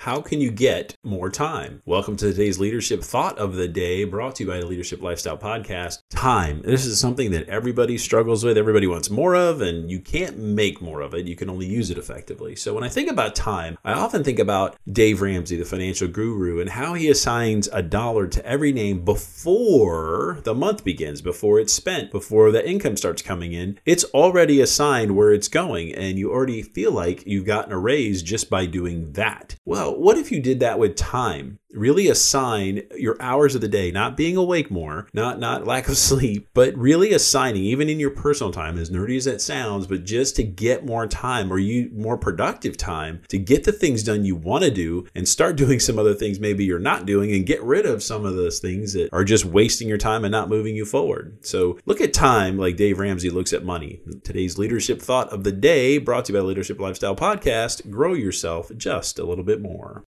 How can you get more time? Welcome to today's leadership thought of the day brought to you by the Leadership Lifestyle Podcast. Time. This is something that everybody struggles with, everybody wants more of, and you can't make more of it. You can only use it effectively. So when I think about time, I often think about Dave Ramsey, the financial guru, and how he assigns a dollar to every name before the month begins, before it's spent, before the income starts coming in. It's already assigned where it's going, and you already feel like you've gotten a raise just by doing that. Well, what if you did that with time? Really assign your hours of the day not being awake more not not lack of sleep but really assigning even in your personal time as nerdy as that sounds but just to get more time or you more productive time to get the things done you want to do and start doing some other things maybe you're not doing and get rid of some of those things that are just wasting your time and not moving you forward. So look at time like dave ramsey looks at money. Today's leadership thought of the day brought to you by leadership lifestyle podcast. Grow yourself just a little bit more